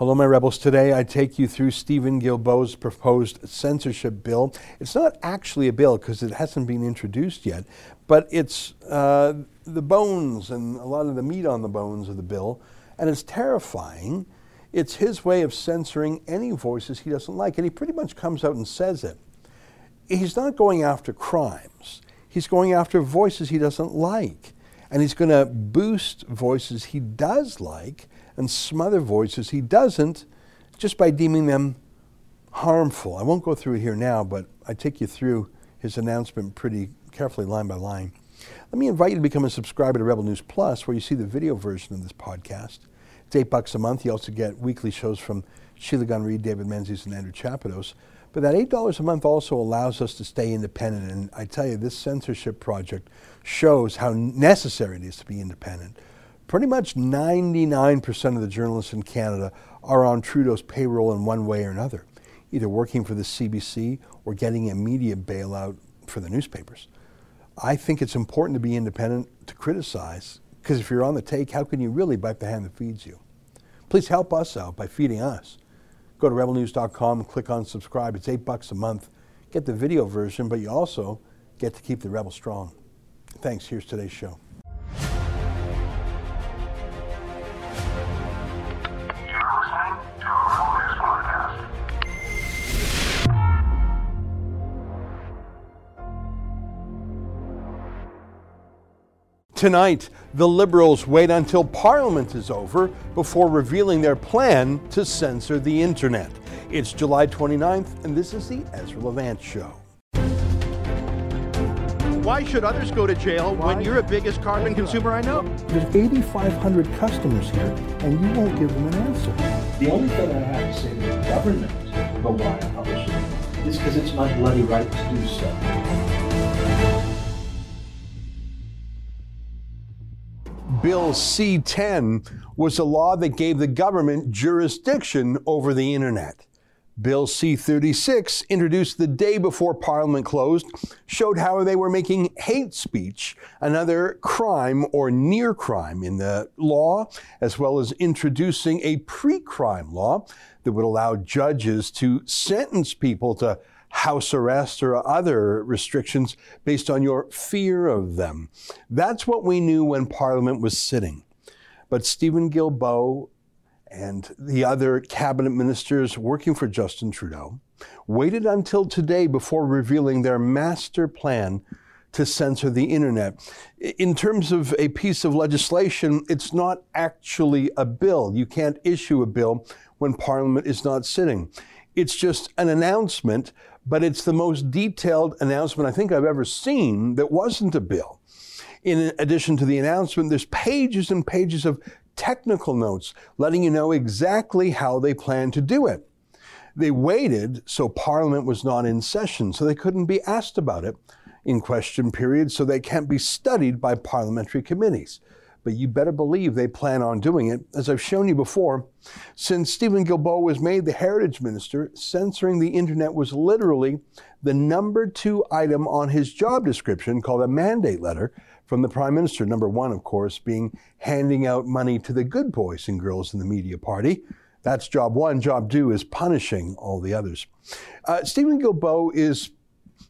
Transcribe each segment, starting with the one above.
Hello, my rebels. Today I take you through Stephen Guilbeault's proposed censorship bill. It's not actually a bill because it hasn't been introduced yet, but it's uh, the bones and a lot of the meat on the bones of the bill, and it's terrifying. It's his way of censoring any voices he doesn't like, and he pretty much comes out and says it. He's not going after crimes, he's going after voices he doesn't like, and he's going to boost voices he does like and smother voices he doesn't just by deeming them harmful. I won't go through it here now, but I take you through his announcement pretty carefully, line by line. Let me invite you to become a subscriber to Rebel News Plus, where you see the video version of this podcast. It's eight bucks a month. You also get weekly shows from Sheila Gunn Reid, David Menzies, and Andrew Chapados. But that $8 a month also allows us to stay independent. And I tell you, this censorship project shows how necessary it is to be independent pretty much 99% of the journalists in Canada are on Trudeau's payroll in one way or another, either working for the CBC or getting a media bailout for the newspapers. I think it's important to be independent to criticize, because if you're on the take, how can you really bite the hand that feeds you? Please help us out by feeding us. Go to rebelnews.com click on subscribe. It's eight bucks a month. Get the video version, but you also get to keep the rebel strong. Thanks. Here's today's show. Tonight, the Liberals wait until Parliament is over before revealing their plan to censor the Internet. It's July 29th, and this is the Ezra Levant Show. Why should others go to jail Why? when you're the biggest carbon consumer I know? There's 8,500 customers here, and you won't give them an answer. The only thing I have to say to the government about why I publish it is because it's my bloody right to do so. Bill C 10 was a law that gave the government jurisdiction over the internet. Bill C 36, introduced the day before Parliament closed, showed how they were making hate speech another crime or near crime in the law, as well as introducing a pre crime law that would allow judges to sentence people to house arrest or other restrictions based on your fear of them. That's what we knew when Parliament was sitting. But Stephen Guilbeault and the other cabinet ministers working for Justin Trudeau waited until today before revealing their master plan to censor the internet. In terms of a piece of legislation, it's not actually a bill. You can't issue a bill when Parliament is not sitting. It's just an announcement but it's the most detailed announcement I think I've ever seen that wasn't a bill. In addition to the announcement, there's pages and pages of technical notes letting you know exactly how they plan to do it. They waited so Parliament was not in session, so they couldn't be asked about it in question periods, so they can't be studied by parliamentary committees but you better believe they plan on doing it. As I've shown you before, since Stephen Guilbeault was made the heritage minister, censoring the internet was literally the number two item on his job description called a mandate letter from the prime minister. Number one, of course, being handing out money to the good boys and girls in the media party. That's job one. Job two is punishing all the others. Uh, Stephen Guilbeault is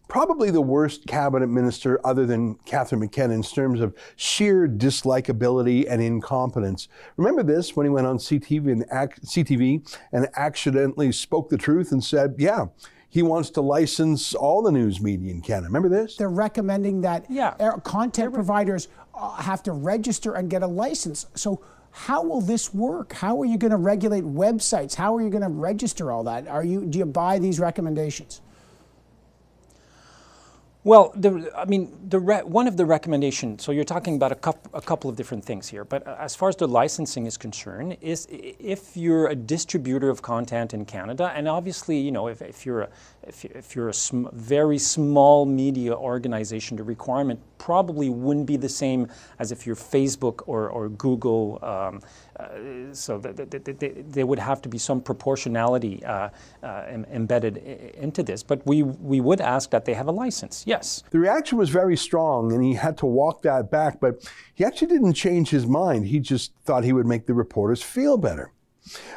probably the worst cabinet minister other than Catherine McKenna in terms of sheer dislikability and incompetence. Remember this when he went on CTV and, CTV and accidentally spoke the truth and said, yeah, he wants to license all the news media in Canada. Remember this? They're recommending that yeah. content providers uh, have to register and get a license. So how will this work? How are you going to regulate websites? How are you going to register all that? Are you do you buy these recommendations? Well, the, I mean, the re- one of the recommendations. So you're talking about a, couple, a couple of different things here, but uh, as far as the licensing is concerned, is if you're a distributor of content in Canada, and obviously, you know, if, if you're a, if, if you're a sm- very small media organization, the requirement probably wouldn't be the same as if you're Facebook or, or Google. Um, uh, so there would have to be some proportionality uh, uh, embedded into this. But we, we would ask that they have a license, yes. The reaction was very strong, and he had to walk that back, but he actually didn't change his mind. He just thought he would make the reporters feel better.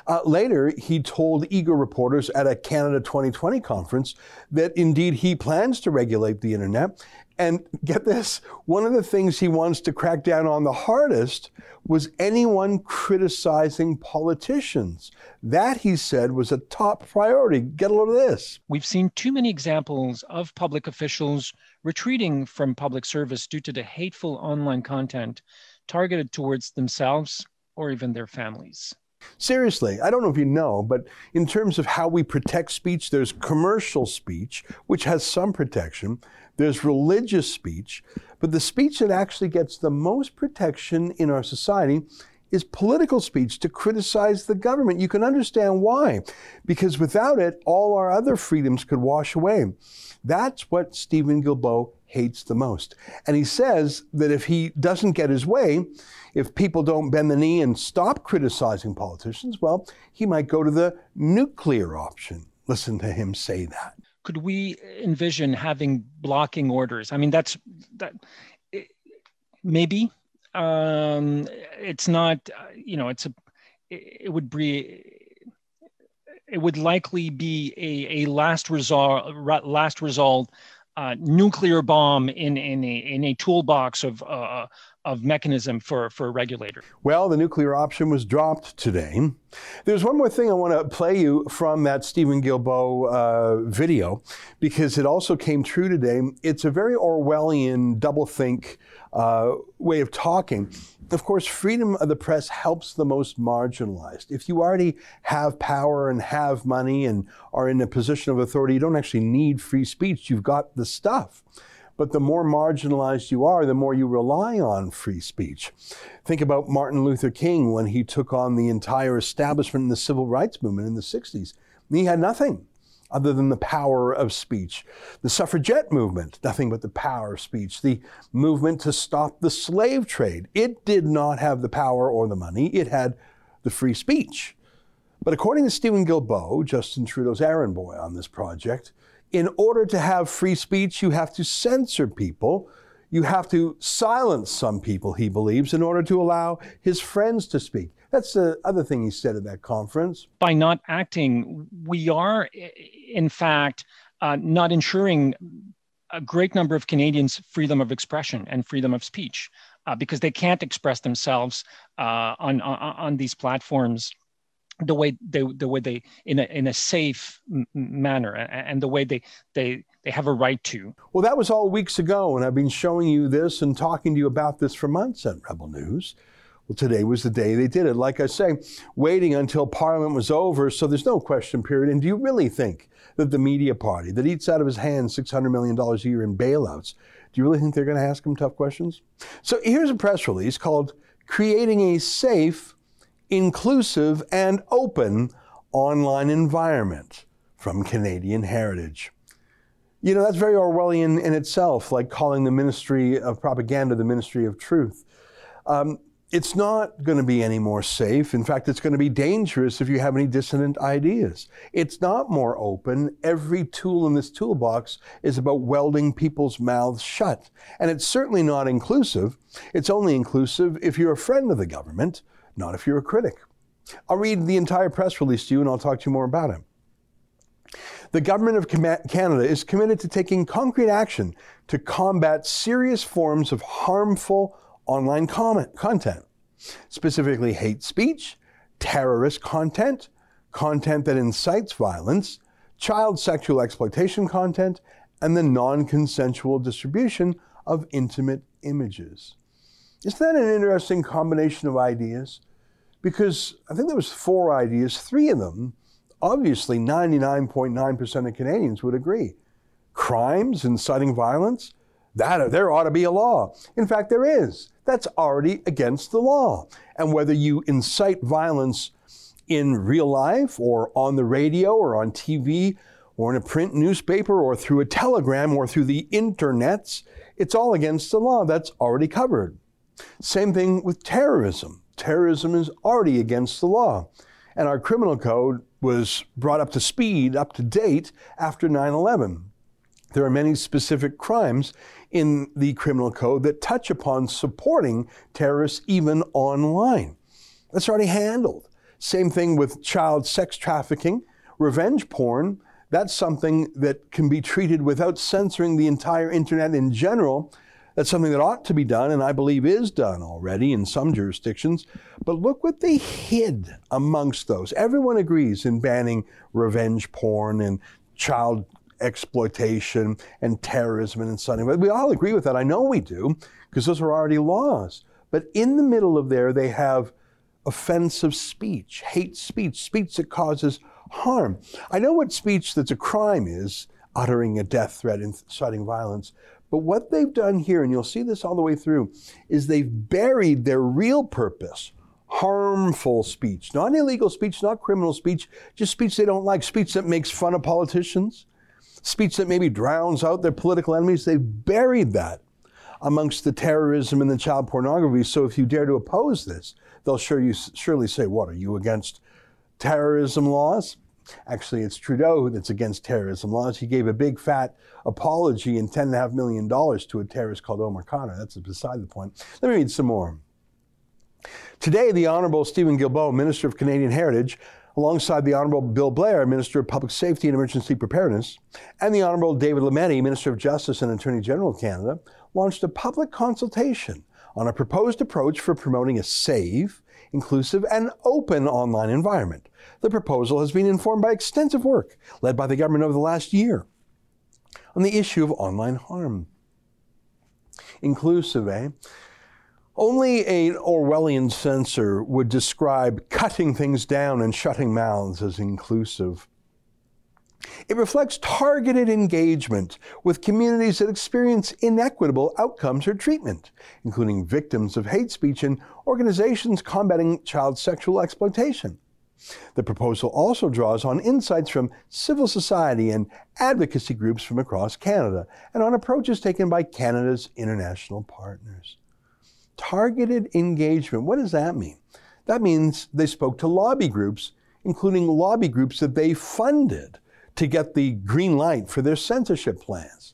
Uh, later, he told eager reporters at a Canada 2020 conference that indeed he plans to regulate the internet. And get this, one of the things he wants to crack down on the hardest was anyone criticizing politicians. That, he said, was a top priority. Get a load of this. We've seen too many examples of public officials retreating from public service due to the hateful online content targeted towards themselves or even their families. Seriously, I don't know if you know, but in terms of how we protect speech, there's commercial speech, which has some protection, there's religious speech, but the speech that actually gets the most protection in our society is political speech to criticize the government. You can understand why, because without it, all our other freedoms could wash away. That's what Stephen Guilbeault hates the most. And he says that if he doesn't get his way, if people don't bend the knee and stop criticizing politicians, well, he might go to the nuclear option. Listen to him say that. Could we envision having blocking orders? I mean, that's that maybe um, it's not, you know, it's a, it would be, it would likely be a, a last result, last result uh, nuclear bomb in, in, a, in a toolbox of, uh, of mechanism for, for a regulator? Well, the nuclear option was dropped today. There's one more thing I want to play you from that Stephen Guilbeault uh, video because it also came true today. It's a very Orwellian doublethink uh, way of talking. Of course, freedom of the press helps the most marginalized. If you already have power and have money and are in a position of authority, you don't actually need free speech. You've got the stuff. But the more marginalized you are, the more you rely on free speech. Think about Martin Luther King when he took on the entire establishment in the civil rights movement in the 60s. He had nothing other than the power of speech. The suffragette movement, nothing but the power of speech. The movement to stop the slave trade, it did not have the power or the money, it had the free speech. But according to Stephen Guilbeault, Justin Trudeau's errand boy on this project, in order to have free speech, you have to censor people. You have to silence some people, he believes, in order to allow his friends to speak. That's the other thing he said at that conference. By not acting, we are, in fact, uh, not ensuring a great number of Canadians freedom of expression and freedom of speech uh, because they can't express themselves uh, on, on, on these platforms the way they the way they in a in a safe m- manner and the way they they they have a right to. Well, that was all weeks ago, and I've been showing you this and talking to you about this for months at Rebel News. Well, today was the day they did it. Like I say, waiting until Parliament was over, so there's no question period. And do you really think that the media party that eats out of his hands $600 million a year in bailouts, do you really think they're going to ask him tough questions? So here's a press release called Creating a Safe inclusive, and open online environment from Canadian Heritage. You know, that's very Orwellian in itself, like calling the Ministry of Propaganda the Ministry of Truth. Um, it's not going to be any more safe. In fact, it's going to be dangerous if you have any dissonant ideas. It's not more open. Every tool in this toolbox is about welding people's mouths shut. And it's certainly not inclusive. It's only inclusive if you're a friend of the government not if you're a critic. I'll read the entire press release to you and I'll talk to you more about it. The Government of Canada is committed to taking concrete action to combat serious forms of harmful online comment, content, specifically hate speech, terrorist content, content that incites violence, child sexual exploitation content, and the non consensual distribution of intimate images. Isn't that an interesting combination of ideas? Because I think there was four ideas, three of them, obviously 99.9% of Canadians would agree. Crimes, inciting violence, that there ought to be a law. In fact, there is. That's already against the law. And whether you incite violence in real life or on the radio or on TV or in a print newspaper or through a telegram or through the internets, it's all against the law. That's already covered. Same thing with terrorism. Terrorism is already against the law. And our criminal code was brought up to speed, up to date after 9 11. There are many specific crimes in the criminal code that touch upon supporting terrorists even online. That's already handled. Same thing with child sex trafficking, revenge porn. That's something that can be treated without censoring the entire internet in general. That's something that ought to be done, and I believe is done already in some jurisdictions. But look what they hid amongst those. Everyone agrees in banning revenge porn and child exploitation and terrorism and inciting. But we all agree with that. I know we do, because those are already laws. But in the middle of there, they have offensive speech, hate speech, speech that causes harm. I know what speech that's a crime is, uttering a death threat, inciting violence. But what they've done here, and you'll see this all the way through, is they've buried their real purpose harmful speech, not illegal speech, not criminal speech, just speech they don't like, speech that makes fun of politicians, speech that maybe drowns out their political enemies. They've buried that amongst the terrorism and the child pornography. So if you dare to oppose this, they'll sure you, surely say, What, are you against terrorism laws? Actually, it's Trudeau that's against terrorism laws. He gave a big fat apology and $10.5 million to a terrorist called Omar Khadr. That's beside the point. Let me read some more. Today, the Honorable Stephen Guilbeault, Minister of Canadian Heritage, alongside the Honorable Bill Blair, Minister of Public Safety and Emergency Preparedness, and the Honorable David Lametti, Minister of Justice and Attorney General of Canada, launched a public consultation on a proposed approach for promoting a safe, inclusive, and open online environment. The proposal has been informed by extensive work led by the government over the last year on the issue of online harm. Inclusive, eh? Only an Orwellian censor would describe cutting things down and shutting mouths as inclusive. It reflects targeted engagement with communities that experience inequitable outcomes or treatment, including victims of hate speech and organizations combating child sexual exploitation. The proposal also draws on insights from civil society and advocacy groups from across Canada and on approaches taken by Canada's international partners. Targeted engagement, what does that mean? That means they spoke to lobby groups, including lobby groups that they funded to get the green light for their censorship plans.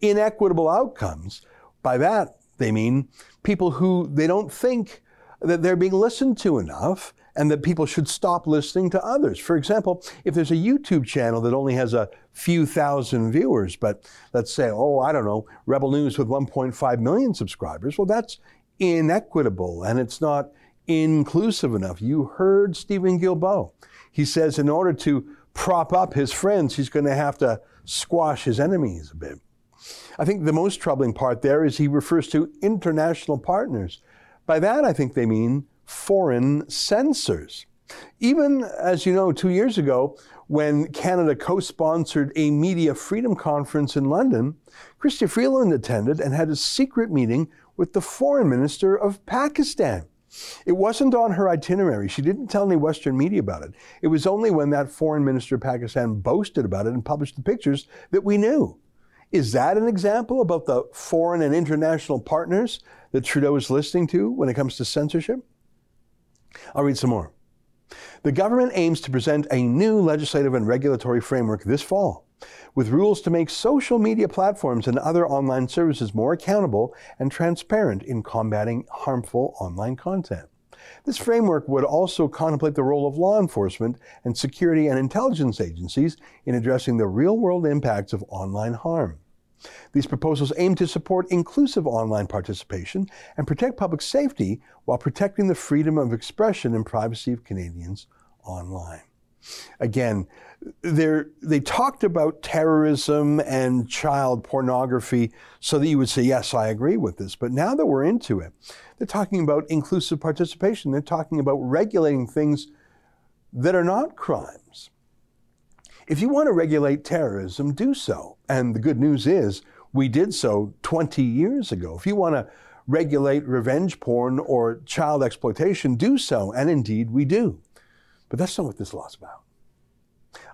Inequitable outcomes, by that they mean people who they don't think that they're being listened to enough and that people should stop listening to others. For example, if there's a YouTube channel that only has a few thousand viewers, but let's say, oh, I don't know, Rebel News with 1.5 million subscribers, well, that's inequitable and it's not inclusive enough. You heard Stephen Guilbeault. He says in order to prop up his friends, he's going to have to squash his enemies a bit. I think the most troubling part there is he refers to international partners. By that, I think they mean foreign censors. Even, as you know, two years ago, when Canada co sponsored a media freedom conference in London, Chrystia Freeland attended and had a secret meeting with the foreign minister of Pakistan. It wasn't on her itinerary. She didn't tell any Western media about it. It was only when that foreign minister of Pakistan boasted about it and published the pictures that we knew. Is that an example about the foreign and international partners that Trudeau is listening to when it comes to censorship? I'll read some more. The government aims to present a new legislative and regulatory framework this fall, with rules to make social media platforms and other online services more accountable and transparent in combating harmful online content. This framework would also contemplate the role of law enforcement and security and intelligence agencies in addressing the real world impacts of online harm. These proposals aim to support inclusive online participation and protect public safety while protecting the freedom of expression and privacy of Canadians online. Again, they talked about terrorism and child pornography so that you would say, Yes, I agree with this. But now that we're into it, they're talking about inclusive participation. They're talking about regulating things that are not crimes. If you want to regulate terrorism, do so. And the good news is, we did so 20 years ago. If you want to regulate revenge porn or child exploitation, do so. And indeed, we do. But that's not what this law's about.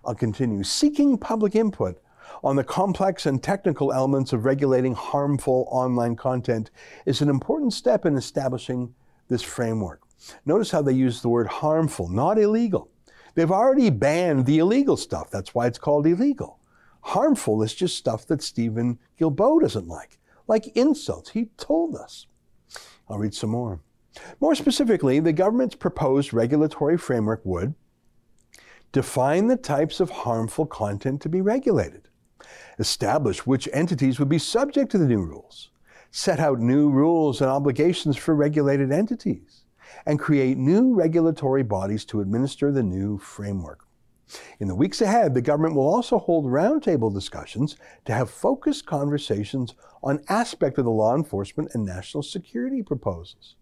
I'll continue. Seeking public input on the complex and technical elements of regulating harmful online content is an important step in establishing this framework. Notice how they use the word harmful, not illegal. They've already banned the illegal stuff. That's why it's called illegal. Harmful is just stuff that Stephen Guilbeault doesn't like, like insults. He told us. I'll read some more. More specifically, the government's proposed regulatory framework would define the types of harmful content to be regulated, establish which entities would be subject to the new rules, set out new rules and obligations for regulated entities, and create new regulatory bodies to administer the new framework. In the weeks ahead, the government will also hold roundtable discussions to have focused conversations on aspects of the law enforcement and national security proposals.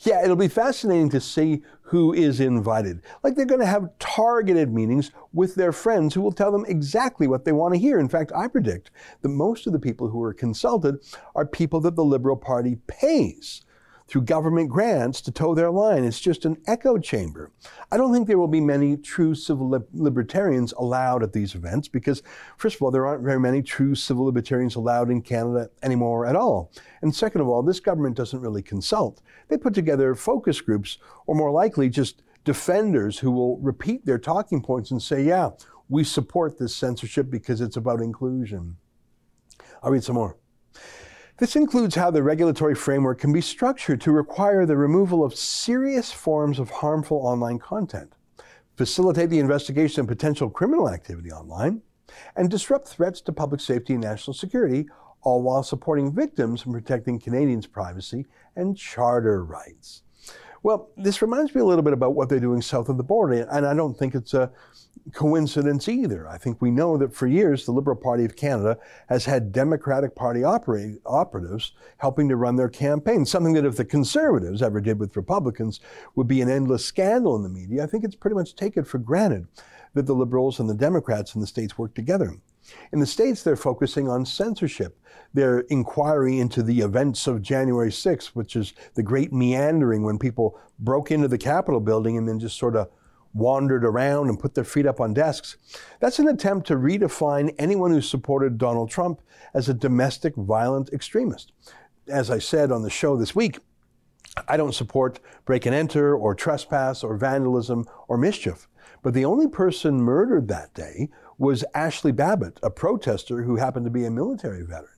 Yeah, it'll be fascinating to see who is invited. Like they're going to have targeted meetings with their friends who will tell them exactly what they want to hear. In fact, I predict that most of the people who are consulted are people that the Liberal Party pays through government grants to toe their line. It's just an echo chamber. I don't think there will be many true civil libertarians allowed at these events because, first of all, there aren't very many true civil libertarians allowed in Canada anymore at all. And second of all, this government doesn't really consult. They put together focus groups, or more likely, just defenders who will repeat their talking points and say, yeah, we support this censorship because it's about inclusion. I'll read some more. This includes how the regulatory framework can be structured to require the removal of serious forms of harmful online content, facilitate the investigation of potential criminal activity online, and disrupt threats to public safety and national security, all while supporting victims and protecting Canadians' privacy and charter rights. Well, this reminds me a little bit about what they're doing south of the border, and I don't think it's a coincidence either. I think we know that for years the Liberal Party of Canada has had Democratic Party operatives helping to run their campaign, something that if the Conservatives ever did with Republicans would be an endless scandal in the media. I think it's pretty much taken for granted that the Liberals and the Democrats in the States work together. In the States, they're focusing on censorship. Their inquiry into the events of January 6th, which is the great meandering when people broke into the Capitol building and then just sort of wandered around and put their feet up on desks. That's an attempt to redefine anyone who supported Donald Trump as a domestic violent extremist. As I said on the show this week, I don't support break and enter or trespass or vandalism or mischief. But the only person murdered that day was Ashley Babbitt, a protester who happened to be a military veteran.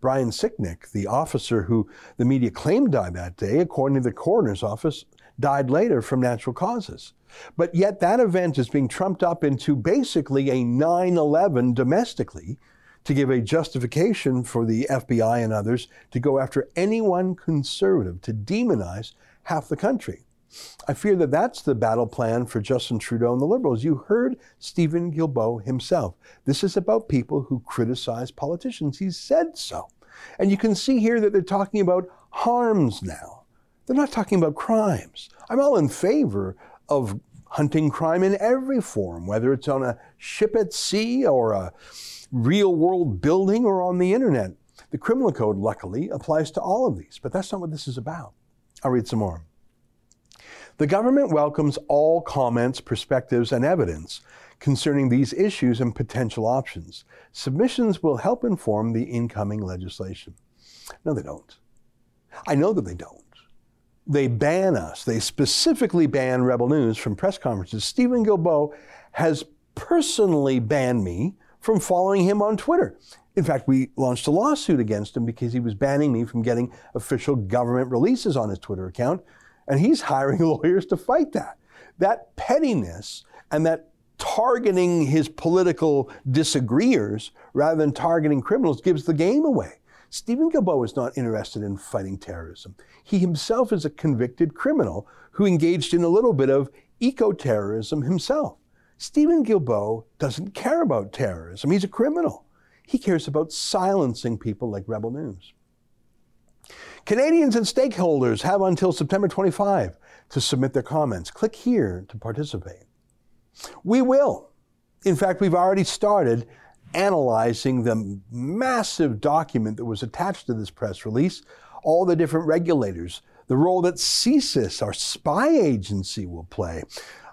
Brian Sicknick, the officer who the media claimed died that day, according to the coroner's office, died later from natural causes. But yet that event is being trumped up into basically a 9 11 domestically to give a justification for the FBI and others to go after anyone conservative, to demonize half the country. I fear that that's the battle plan for Justin Trudeau and the Liberals. You heard Stephen Guilbeault himself. This is about people who criticize politicians. He said so. And you can see here that they're talking about harms now. They're not talking about crimes. I'm all in favor of hunting crime in every form, whether it's on a ship at sea or a real world building or on the internet. The criminal code, luckily, applies to all of these, but that's not what this is about. I'll read some more. The government welcomes all comments, perspectives, and evidence concerning these issues and potential options. Submissions will help inform the incoming legislation. No, they don't. I know that they don't they ban us. They specifically ban Rebel News from press conferences. Stephen Guilbeault has personally banned me from following him on Twitter. In fact, we launched a lawsuit against him because he was banning me from getting official government releases on his Twitter account, and he's hiring lawyers to fight that. That pettiness and that targeting his political disagreeers rather than targeting criminals gives the game away. Stephen Guilbeault is not interested in fighting terrorism. He himself is a convicted criminal who engaged in a little bit of eco terrorism himself. Stephen Guilbeault doesn't care about terrorism. He's a criminal. He cares about silencing people like Rebel News. Canadians and stakeholders have until September 25 to submit their comments. Click here to participate. We will. In fact, we've already started analyzing the massive document that was attached to this press release, all the different regulators, the role that CSIS, our spy agency, will play.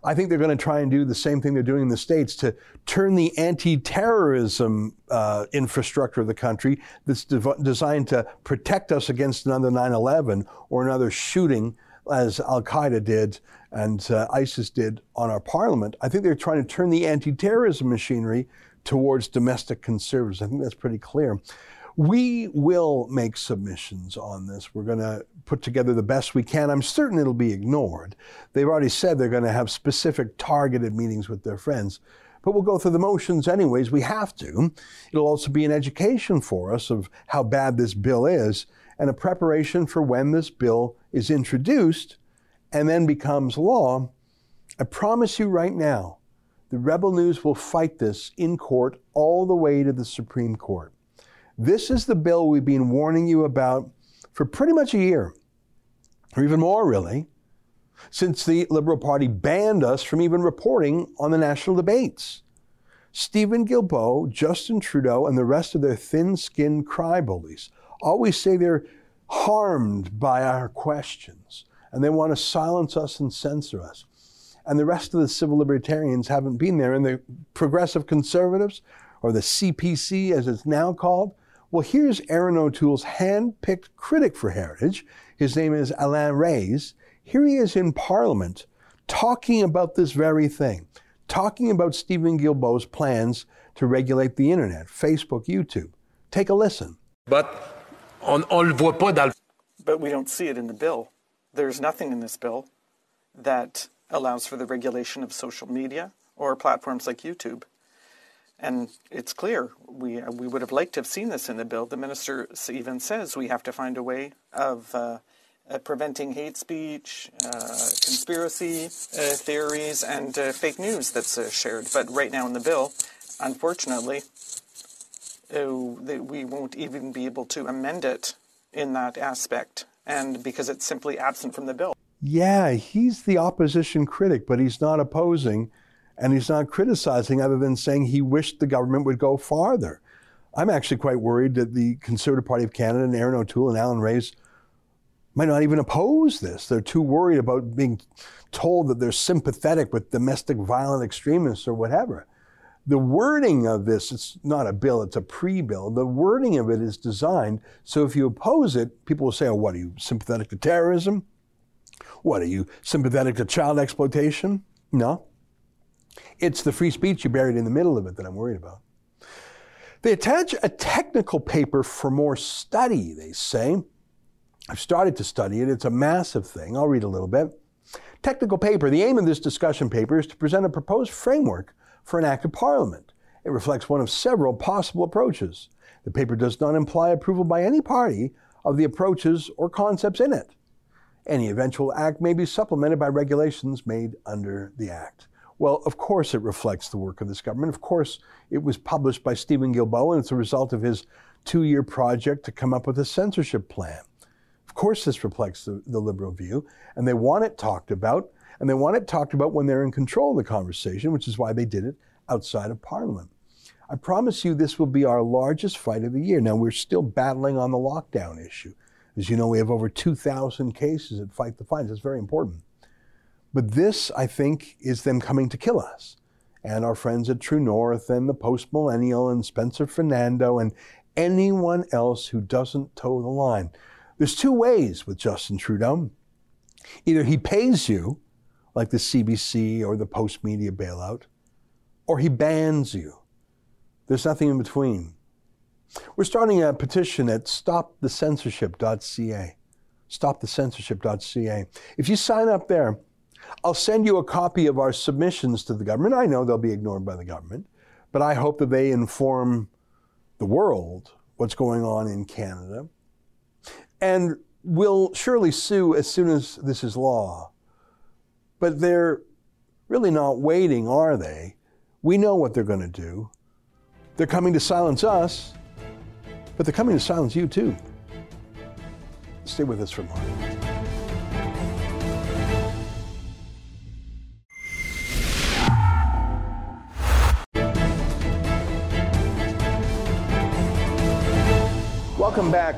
I think they're going to try and do the same thing they're doing in the States to turn the anti terrorism uh, infrastructure of the country that's de- designed to protect us against another 9 11 or another shooting, as Al Qaeda did and uh, ISIS did on our parliament. I think they're trying to turn the anti terrorism machinery towards domestic conservatives. I think that's pretty clear. We will make submissions on this. We're going to put together the best we can. I'm certain it'll be ignored. They've already said they're going to have specific targeted meetings with their friends. But we'll go through the motions anyways. We have to. It'll also be an education for us of how bad this bill is and a preparation for when this bill is introduced and then becomes law. I promise you right now, the Rebel News will fight this in court all the way to the Supreme Court. This is the bill we've been warning you about for pretty much a year, or even more, really, since the Liberal Party banned us from even reporting on the national debates. Stephen Guilbeault, Justin Trudeau, and the rest of their thin skinned crybabies always say they're harmed by our questions and they want to silence us and censor us. And the rest of the civil libertarians haven't been there. And the progressive conservatives, or the CPC as it's now called, well, here's Erin O'Toole's hand picked critic for heritage. His name is Alain Rayes. Here he is in Parliament talking about this very thing, talking about Stephen Guilbeault's plans to regulate the internet, Facebook, YouTube. Take a listen. But on, on le voit pas dans But we don't see it in the bill. There's nothing in this bill that allows for the regulation of social media or platforms like YouTube. And it's clear we we would have liked to have seen this in the bill. The minister even says we have to find a way of uh, uh, preventing hate speech, uh, conspiracy uh, theories, and uh, fake news that's uh, shared. But right now in the bill, unfortunately, we won't even be able to amend it in that aspect, and because it's simply absent from the bill. Yeah, he's the opposition critic, but he's not opposing and he's not criticizing other than saying he wished the government would go farther. I'm actually quite worried that the Conservative Party of Canada and Erin O'Toole and Alan Rayes might not even oppose this. They're too worried about being told that they're sympathetic with domestic violent extremists or whatever. The wording of this, it's not a bill, it's a pre bill. The wording of it is designed so if you oppose it, people will say, oh, what are you, sympathetic to terrorism? What are you, sympathetic to child exploitation? No. It's the free speech you buried in the middle of it that I'm worried about. They attach a technical paper for more study, they say. I've started to study it. It's a massive thing. I'll read a little bit. Technical paper. The aim of this discussion paper is to present a proposed framework for an act of parliament. It reflects one of several possible approaches. The paper does not imply approval by any party of the approaches or concepts in it. Any eventual act may be supplemented by regulations made under the act. Well, of course it reflects the work of this government. Of course it was published by Stephen Guilbeault, and it's a result of his two year project to come up with a censorship plan. Of course, this reflects the, the, liberal view, and they want it talked about, and they want it talked about when they're in control of the conversation, which is why they did it outside of Parliament. I promise you this will be our largest fight of the year. Now, we're still battling on the lockdown issue. As you know, we have over 2,000 cases at Fight the Fines. That's very important. But this, I think, is them coming to kill us. And our friends at True North and the Post Millennial and Spencer Fernando and anyone else who doesn't toe the line. There's two ways with Justin Trudeau. Either he pays you, like the CBC or the Postmedia bailout, or he bans you. There's nothing in between. We're starting a petition at stopthecensorship.ca. Stopthecensorship.ca. If you sign up there, I'll send you a copy of our submissions to the government. I know they'll be ignored by the government, but I hope that they inform the world what's going on in Canada. And will surely sue as soon as this is law. But they're really not waiting, are they? We know what they're going to do. They're coming to silence us, but they're coming to silence you too. Stay with us for. Welcome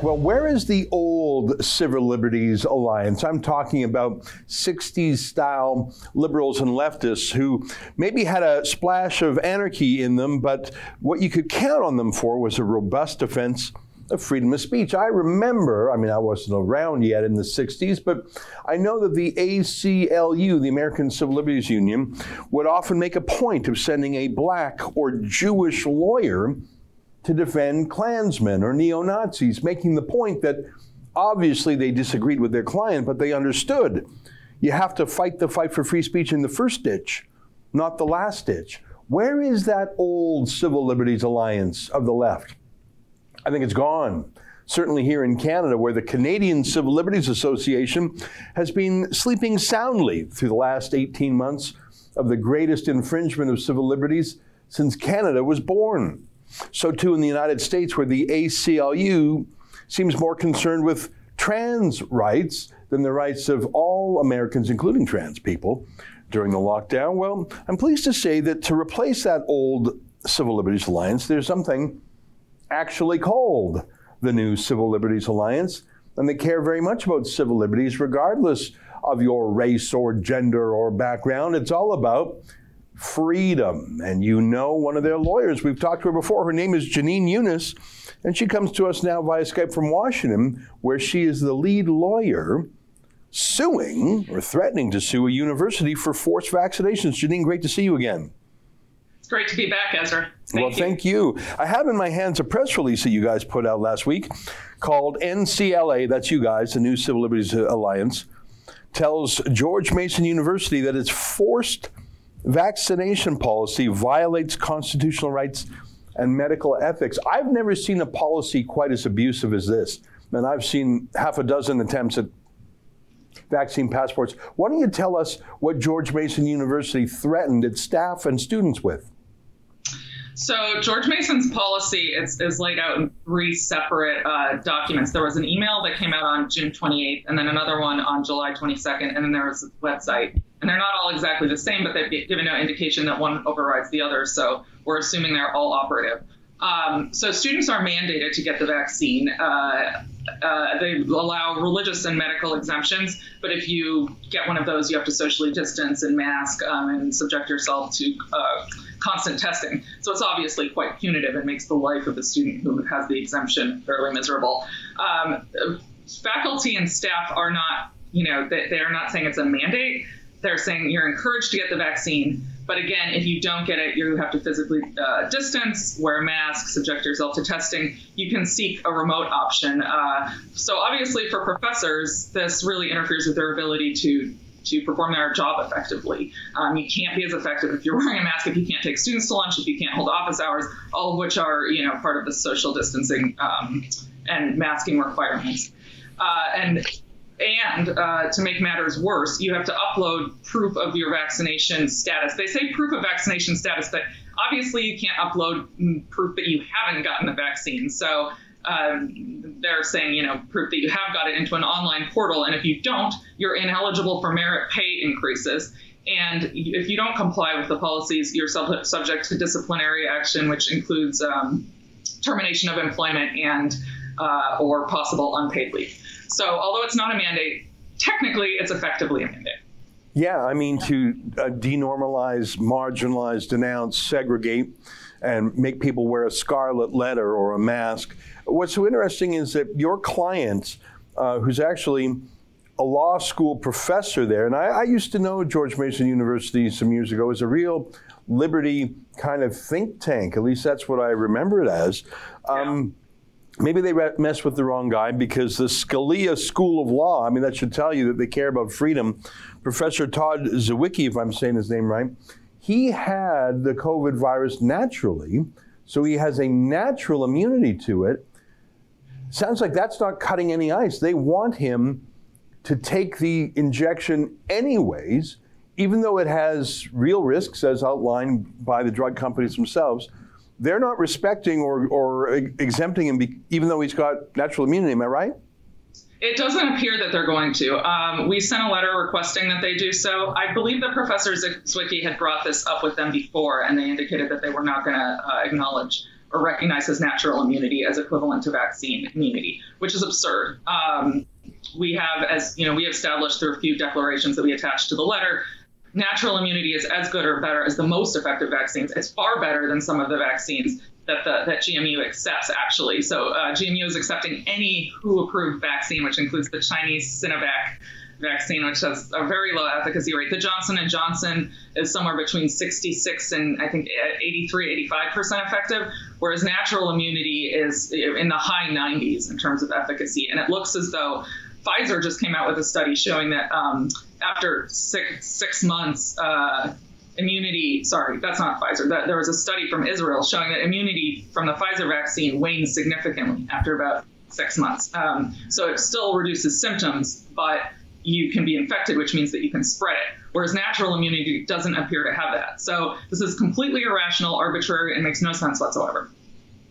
Well, where is the old Civil Liberties Alliance? I'm talking about 60s style liberals and leftists who maybe had a splash of anarchy in them, but what you could count on them for was a robust defense of freedom of speech. I remember, I mean, I wasn't around yet in the 60s, but I know that the ACLU, the American Civil Liberties Union, would often make a point of sending a black or Jewish lawyer to defend Klansmen or neo Nazis, making the point that obviously they disagreed with their client, but they understood you have to fight the fight for free speech in the first ditch, not the last ditch. Where is that old civil liberties alliance of the left? I think it's gone. Certainly here in Canada, where the Canadian Civil Liberties Association has been sleeping soundly through the last 18 months of the greatest infringement of civil liberties since Canada was born. So, too, in the United States, where the ACLU seems more concerned with trans rights than the rights of all Americans, including trans people, during the lockdown. Well, I'm pleased to say that to replace that old Civil Liberties Alliance, there's something actually called the new Civil Liberties Alliance, and they care very much about civil liberties, regardless of your race or gender or background. It's all about freedom. And you know one of their lawyers. We've talked to her before. Her name is Jenin Younes, and she comes to us now via Skype from Washington, where she is the lead lawyer suing or threatening to sue a university for forced vaccinations. Jenin, great to see you again. It's great to be back, Ezra. Thank well, you. thank you. I have in my hands a press release that you guys put out last week called NCLA, that's you guys, the New Civil Liberties Alliance, tells George Mason University that its forced vaccination policy violates constitutional rights and medical ethics. I've never seen a policy quite as abusive as this. And I've seen half a dozen attempts at vaccine passports. Why don't you tell us what George Mason University threatened its staff and students with? So George Mason's policy is, is laid out in three separate uh, documents. There was an email that came out on June 28th, and then another one on July 22nd, and then there was a website. And they're not all exactly the same, but they've given no indication that one overrides the other. So we're assuming they're all operative. Um, so students are mandated to get the vaccine. Uh, uh, they allow religious and medical exemptions, but if you get one of those, you have to socially distance and mask um, and subject yourself to uh, constant testing. So it's obviously quite punitive and makes the life of the student who has the exemption fairly miserable. Um, faculty and staff are not, you know, they, they are not saying it's a mandate. They're saying you're encouraged to get the vaccine but again, if you don't get it, you have to physically uh, distance, wear a mask, subject yourself to testing. You can seek a remote option. Uh, so obviously, for professors, this really interferes with their ability to to perform their job effectively. Um, you can't be as effective if you're wearing a mask, if you can't take students to lunch, if you can't hold office hours, all of which are you know part of the social distancing um, and masking requirements. Uh, and and uh, to make matters worse, you have to upload proof of your vaccination status. They say proof of vaccination status, but obviously you can't upload mm, proof that you haven't gotten the vaccine. So um, they're saying, you know, proof that you have got it into an online portal. And if you don't, you're ineligible for merit pay increases. And if you don't comply with the policies, you're sub- subject to disciplinary action, which includes um, termination of employment and uh, or possible unpaid leave. So although it's not a mandate, technically it's effectively a mandate. Yeah, I mean, to uh, denormalize, marginalize, denounce, segregate, and make people wear a scarlet letter or a mask. What's so interesting is that your client, uh, who's actually a law school professor there, and I, I, used to know George Mason University some years ago as a real liberty kind of think tank. At least that's what I remember it as. Um, maybe they messed with the wrong guy because the Scalia School of Law, I mean, that should tell you that they care about freedom. Professor Todd Zywicki, if I'm saying his name right, he had the COVID virus naturally, so he has a natural immunity to it. Sounds like that's not cutting any ice. They want him to take the injection anyways, even though it has real risks as outlined by the drug companies themselves they're not respecting or, or exempting him, even though he's got natural immunity. Am I right? It doesn't appear that they're going to. Um, we sent a letter requesting that they do so. I believe that Professor Zywicki had brought this up with them before, and they indicated that they were not going to uh, acknowledge or recognize his natural immunity as equivalent to vaccine immunity, which is absurd. Um, we have, as you know, we established through a few declarations that we attached to the letter natural immunity is as good or better as the most effective vaccines. It's far better than some of the vaccines that the, that GMU accepts actually. So uh, GMU is accepting any WHO approved vaccine, which includes the Chinese Sinovac vaccine, which has a very low efficacy rate. The Johnson and Johnson is somewhere between 66 and I think 83, 85 percent effective, whereas natural immunity is in the high 90s in terms of efficacy. And it looks as though Pfizer just came out with a study showing that um, after six six months. Uh, immunity, sorry, that's not Pfizer. That, there was a study from Israel showing that immunity from the Pfizer vaccine wanes significantly after about six months. Um, so it still reduces symptoms, but you can be infected, which means that you can spread it. Whereas natural immunity doesn't appear to have that. So this is completely irrational, arbitrary, and makes no sense whatsoever.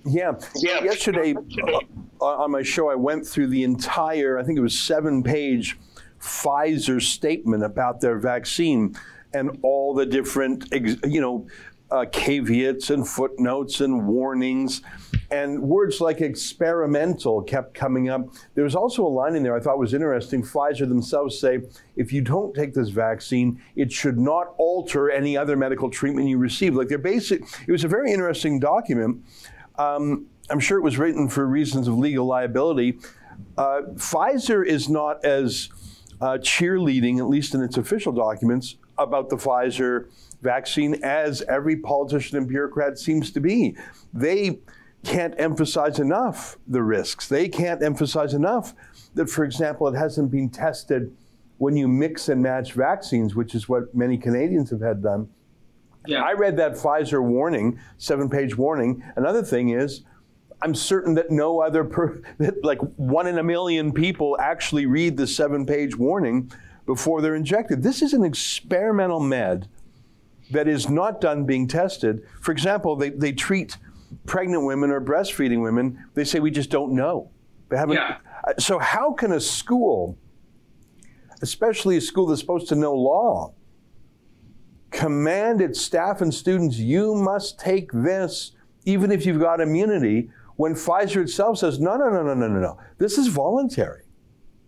Yeah. yeah. Yesterday uh, on my show, I went through the entire, I think it was seven page Pfizer statement about their vaccine and all the different, you know, uh, caveats and footnotes and warnings. And words like experimental kept coming up. There was also a line in there I thought was interesting. Pfizer themselves say if you don't take this vaccine, it should not alter any other medical treatment you receive. Like they're basic, it was a very interesting document. Um, I'm sure it was written for reasons of legal liability. Uh, Pfizer is not as uh, cheerleading, at least in its official documents, about the Pfizer vaccine as every politician and bureaucrat seems to be. They can't emphasize enough the risks. They can't emphasize enough that, for example, it hasn't been tested when you mix and match vaccines, which is what many Canadians have had done. Yeah. I read that Pfizer warning, seven page warning. Another thing is, I'm certain that no other, per, that like one in a million people actually read the seven page warning before they're injected. This is an experimental med that is not done being tested. For example, they, they treat pregnant women or breastfeeding women, they say we just don't know. They haven't. Yeah. Uh, so how can a school, especially a school that's supposed to know law, command its staff and students, you must take this even if you've got immunity, when Pfizer itself says, no, no, no, no, no, no, no. This is voluntary.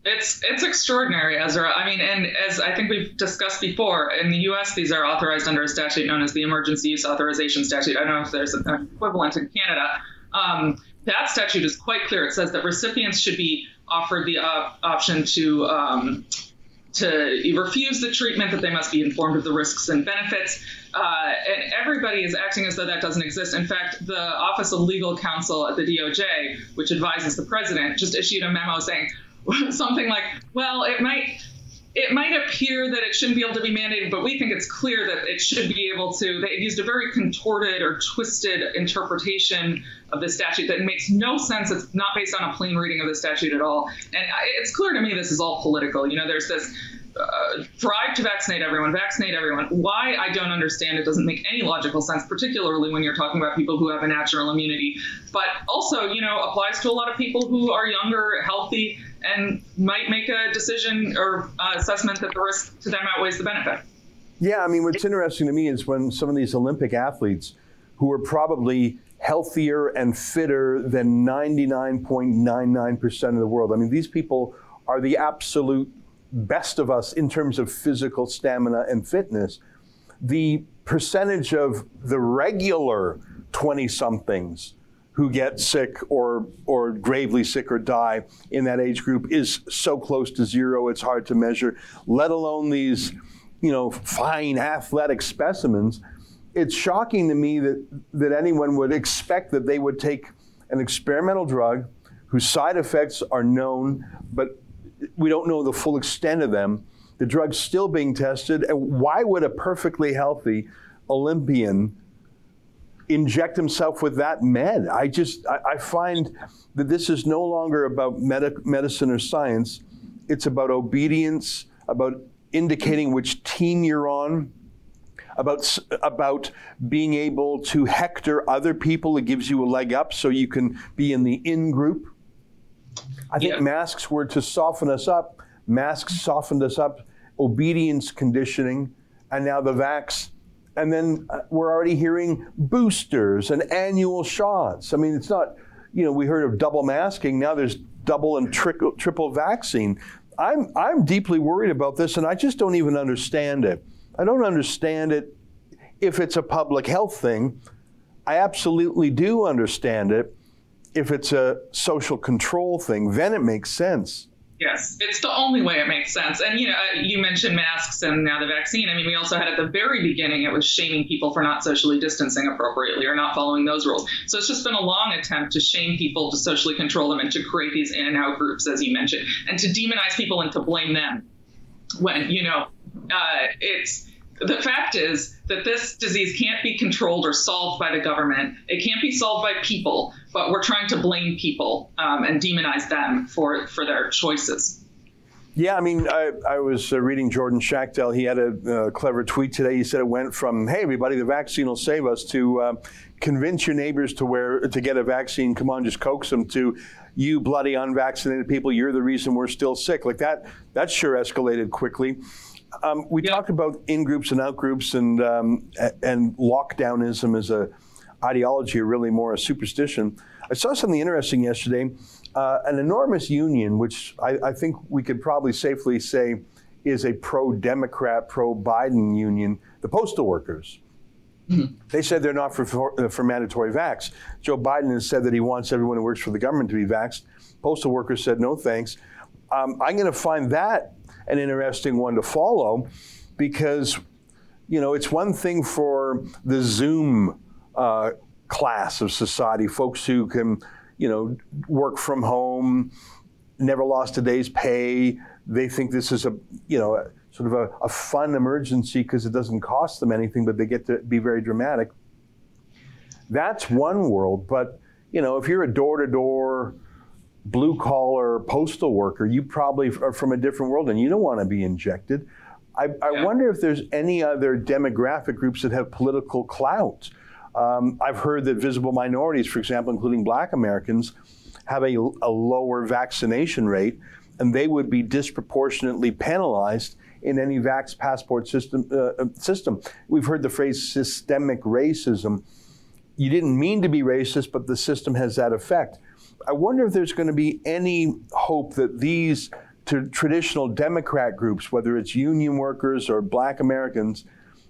It's it's extraordinary, Ezra. I mean, and as I think we've discussed before, in the U.S., these are authorized under a statute known as the Emergency Use Authorization Statute. I don't know if there's an equivalent in Canada. Um, that statute is quite clear. It says that recipients should be offered the op- option to um, to refuse the treatment, that they must be informed of the risks and benefits. Uh, and everybody is acting as though that doesn't exist. In fact, the Office of Legal Counsel at the DOJ, which advises the president, just issued a memo saying, something like, well, it might it might appear that it shouldn't be able to be mandated, but we think it's clear that it should be able to. They used a very contorted or twisted interpretation of the statute that makes no sense. It's not based on a plain reading of the statute at all. And it's clear to me this is all political. You know, there's this uh, drive to vaccinate everyone, vaccinate everyone. Why I don't understand it doesn't make any logical sense, particularly when you're talking about people who have a natural immunity. But also, you know, applies to a lot of people who are younger, healthy, and might make a decision or uh, assessment that the risk to them outweighs the benefit. Yeah, I mean, what's interesting to me is when some of these Olympic athletes who are probably healthier and fitter than 99.99% of the world. I mean, these people are the absolute best of us in terms of physical stamina and fitness, the percentage of the regular 20 somethings who get sick or or gravely sick or die in that age group is so close to zero it's hard to measure let alone these you know fine athletic specimens it's shocking to me that that anyone would expect that they would take an experimental drug whose side effects are known but we don't know the full extent of them. The drug's still being tested. And why would a perfectly healthy Olympian inject himself with that med? I just, I, I find that this is no longer about med- medicine or science. It's about obedience, about indicating which team you're on, about about being able to hector other people. It gives you a leg up so you can be in the in group. I think yeah. masks were to soften us up. Masks softened us up, obedience conditioning, and now the vax. And then uh, we're already hearing boosters and annual shots. I mean, it's not, you know, we heard of double masking. Now there's double and triple, triple vaccine. I'm, I'm deeply worried about this, and I just don't even understand it. I don't understand it if it's a public health thing. I absolutely do understand it if it's a social control thing, then it makes sense. Yes, it's the only way it makes sense. And you know, uh, you mentioned masks and now the vaccine. I mean, we also had at the very beginning it was shaming people for not socially distancing appropriately or not following those rules. So it's just been a long attempt to shame people, to socially control them, and to create these in and out groups, as you mentioned, and to demonize people and to blame them. When you know, uh, it's the fact is that this disease can't be controlled or solved by the government. It can't be solved by people, but we're trying to blame people um, and demonize them for, for their choices. Yeah, I mean, I, I was uh, reading Jordan Schachtel. He had a uh, clever tweet today. He said it went from "Hey, everybody, the vaccine will save us" to uh, "Convince your neighbors to wear to get a vaccine. Come on, just coax them." To "You bloody unvaccinated people, you're the reason we're still sick." Like that. That sure escalated quickly. Um, we talked about in groups and out groups, and um, and lockdownism as a ideology, or really more a superstition. I saw something interesting yesterday. Uh, an enormous union, which I, I, think we could probably safely say is a pro-Democrat, pro-Biden union, the postal workers. Mm-hmm. They said they're not for, for, for mandatory vax. Joe Biden has said that he wants everyone who works for the government to be vaxxed. Postal workers said no thanks. Um, I'm going to find that an interesting one to follow because, you know, it's one thing for the Zoom uh, class of society, folks who can, you know, work from home, never lost a day's pay. They think this is a, you know, a, sort of a, a fun emergency because it doesn't cost them anything, but they get to be very dramatic. That's one world, but you know, if you're a door-to-door blue collar postal worker, you probably are from a different world and you don't want to be injected. I, I yeah. wonder if there's any other demographic groups that have political clout. Um, I've heard that visible minorities, for example, including black Americans, have a, a lower vaccination rate and they would be disproportionately penalized in any vax passport system. Uh, system. We've heard the phrase systemic racism. You didn't mean to be racist, but the system has that effect. I wonder if there's going to be any hope that these traditional Democrat groups, whether it's union workers or black Americans,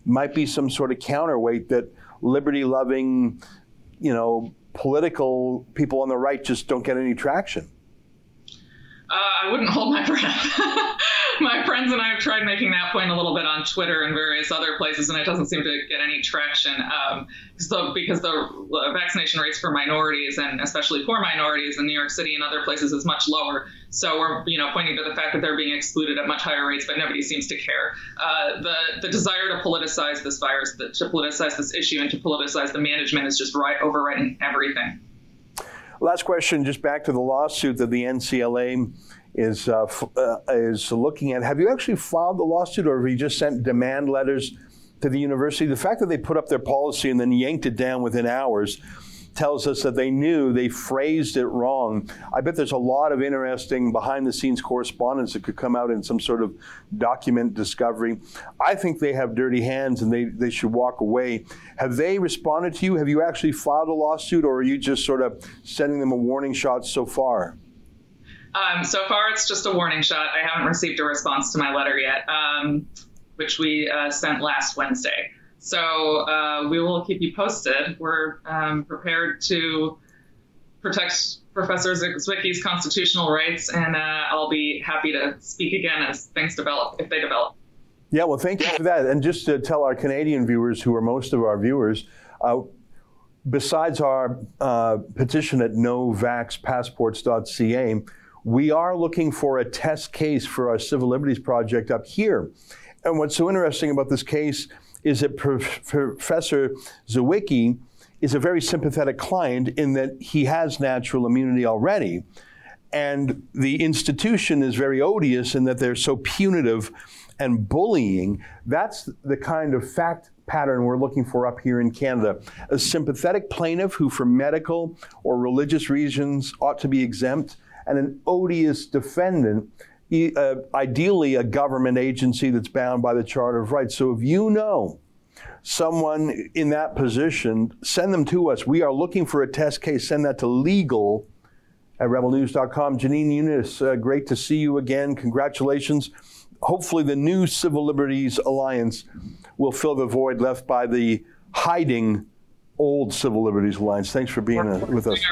might be some sort of counterweight that liberty loving, you know, political people on the right just don't get any traction. Uh, I wouldn't hold my breath. my friends and I have tried making that point a little bit on Twitter and various other places, and it doesn't seem to get any traction. Um, so because the vaccination rates for minorities and especially poor minorities in New York City and other places is much lower. So we're you know pointing to the fact that they're being excluded at much higher rates, but nobody seems to care. Uh, the the desire to politicize this virus, to politicize this issue, and to politicize the management is just right overriding everything. Last question, just back to the lawsuit that the NCLA is uh, uh, is looking at. Have you actually filed the lawsuit, or have you just sent demand letters to the university? The fact that they put up their policy and then yanked it down within hours tells us that they knew they phrased it wrong. I bet there's a lot of interesting behind the scenes correspondence that could come out in some sort of document discovery. I think they have dirty hands and they, they should walk away. Have they responded to you? Have you actually filed a lawsuit or are you just sort of sending them a warning shot so far? Um, so far, it's just a warning shot. I haven't received a response to my letter yet, um, which we uh, sent last Wednesday. So uh, we will keep you posted. We're um, prepared to protect Professor Zywicki's constitutional rights, and uh, I'll be happy to speak again as things develop, if they develop. Yeah, well, thank you for that. And just to tell our Canadian viewers, who are most of our viewers, uh, besides our uh, petition at novaxpassports.ca, we are looking for a test case for our Civil Liberties Project up here. And what's so interesting about this case is that Professor Zywicki is a very sympathetic client in that he has natural immunity already. And the institution is very odious in that they're so punitive and bullying. That's the kind of fact pattern we're looking for up here in Canada. A sympathetic plaintiff who, for medical or religious reasons, ought to be exempt, and an odious defendant uh, ideally a government agency that's bound by the Charter of Rights. So if you know someone in that position, send them to us. We are looking for a test case. Send that to legal at rebelnews.com. Jenin Younes, uh, great to see you again. Congratulations. Hopefully, the new Civil Liberties Alliance will fill the void left by the hiding old Civil Liberties Alliance. Thanks for being uh, with us.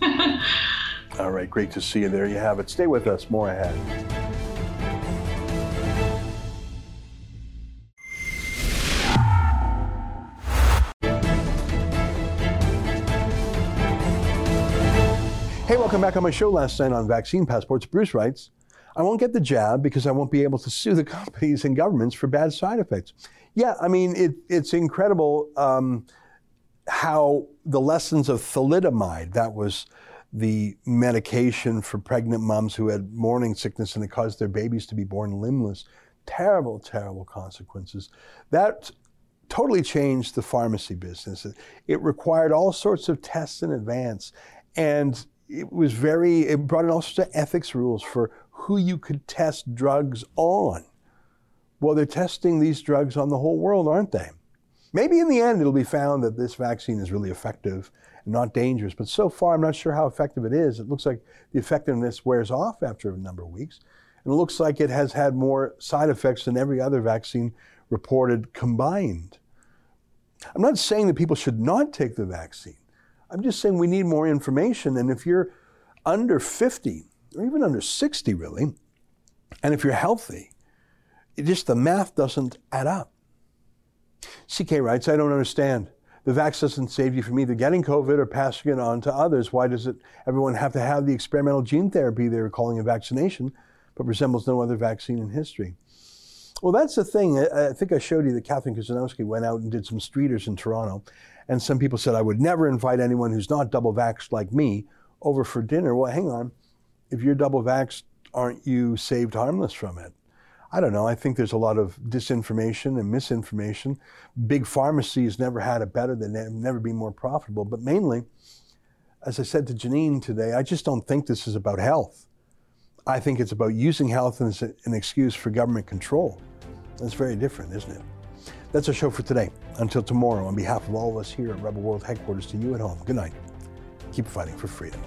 All right, great to see you. There you have it. Stay with us. More ahead. Hey, welcome back on my show last night on vaccine passports. Bruce writes, I won't get the jab because I won't be able to sue the companies and governments for bad side effects. Yeah, I mean, it, it's incredible um, how the lessons of thalidomide, that was the medication for pregnant moms who had morning sickness and it caused their babies to be born limbless. Terrible, terrible consequences. That totally changed the pharmacy business. It required all sorts of tests in advance. And it was very, it brought in all sorts of ethics rules for who you could test drugs on. Well, they're testing these drugs on the whole world, aren't they? Maybe in the end it'll be found that this vaccine is really effective not dangerous, but so far I'm not sure how effective it is. It looks like the effectiveness wears off after a number of weeks, and it looks like it has had more side effects than every other vaccine reported combined. I'm not saying that people should not take the vaccine. I'm just saying we need more information. And if you're under 50, or even under 60, really, and if you're healthy, it just the math doesn't add up. CK writes, I don't understand. The vaccine doesn't save you from either getting COVID or passing it on to others. Why does it everyone have to have the experimental gene therapy they're calling a vaccination, but resembles no other vaccine in history? Well, that's the thing. I, I think I showed you that Catherine Kuzinowski went out and did some streeters in Toronto, and some people said, I would never invite anyone who's not double vaxxed like me over for dinner. Well, hang on. If you're double vaxxed, aren't you saved harmless from it? I don't know. I think there's a lot of disinformation and misinformation. Big pharmacies never had it better. They've never been more profitable. But mainly, as I said to Jenin today, I just don't think this is about health. I think it's about using health as an excuse for government control. That's very different, isn't it? That's our show for today. Until tomorrow, on behalf of all of us here at Rebel World Headquarters, to you at home, good night. Keep fighting for freedom.